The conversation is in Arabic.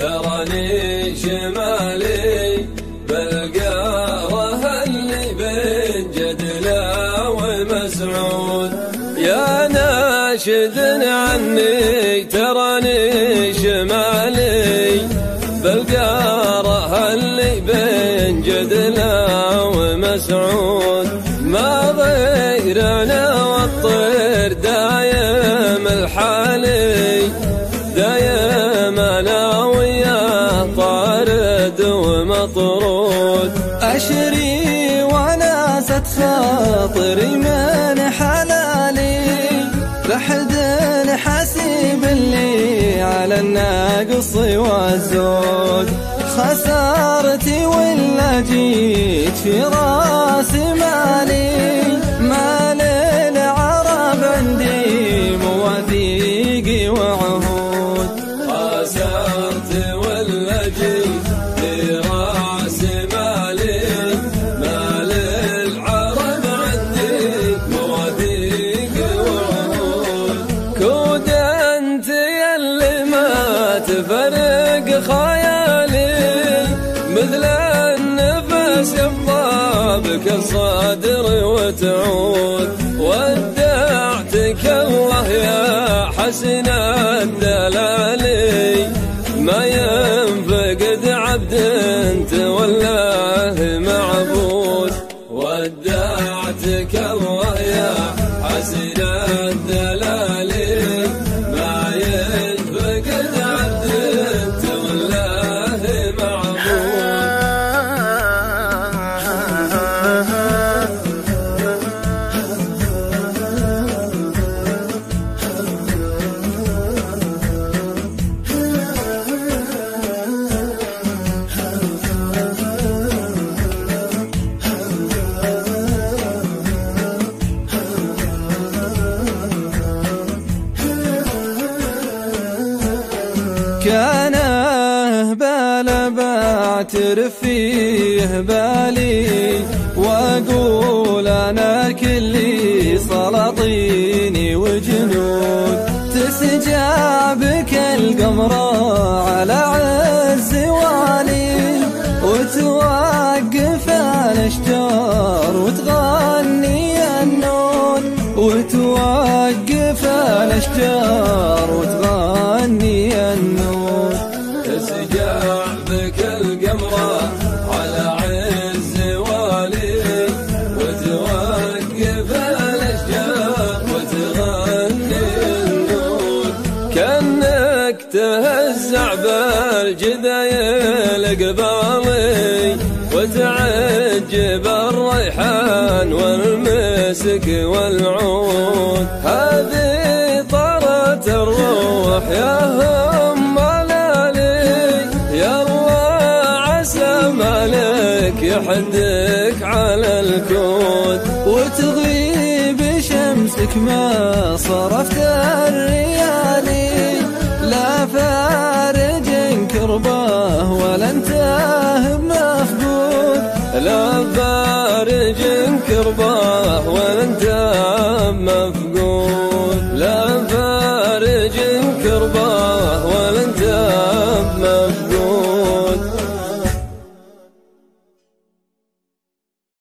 تراني شمالي بالقاره اللي بين جدلة ومسعود. يا ناشد عني تراني شمالي بالقاره اللي بين جدلة ومسعود. ما ضيرنا والطير دايم الحالي دايم طارد ومطرود. أشري وناست خاطري من حلالي. لحد حسيب اللي على الناقص والزود. خسارتي ولا جيت في راس ما تفرق خيالي مثل النفس يبضى بك الصدر وتعود. ودعتك الله يا حسن الدلالي. ما ينفقد عبد تولاه معبود. ودعتك بعترف فيه بالي وأقول أنا كلي سلاطيني وجنود. تسجابك القمرة على عز والي وتوقف الأشجار وتغني النود. وتوقف الأشجار وتغني النود. كأنك تهزع بالجدايل قبالي وتعجب الريحان والمسك والعود. هذه طرت الروح يا هم لالي يا الله عسى مالك يحدك على الكود. وتغيب شمسك ما صرفت الريالي لا فارج كرباه ولا انت مفقود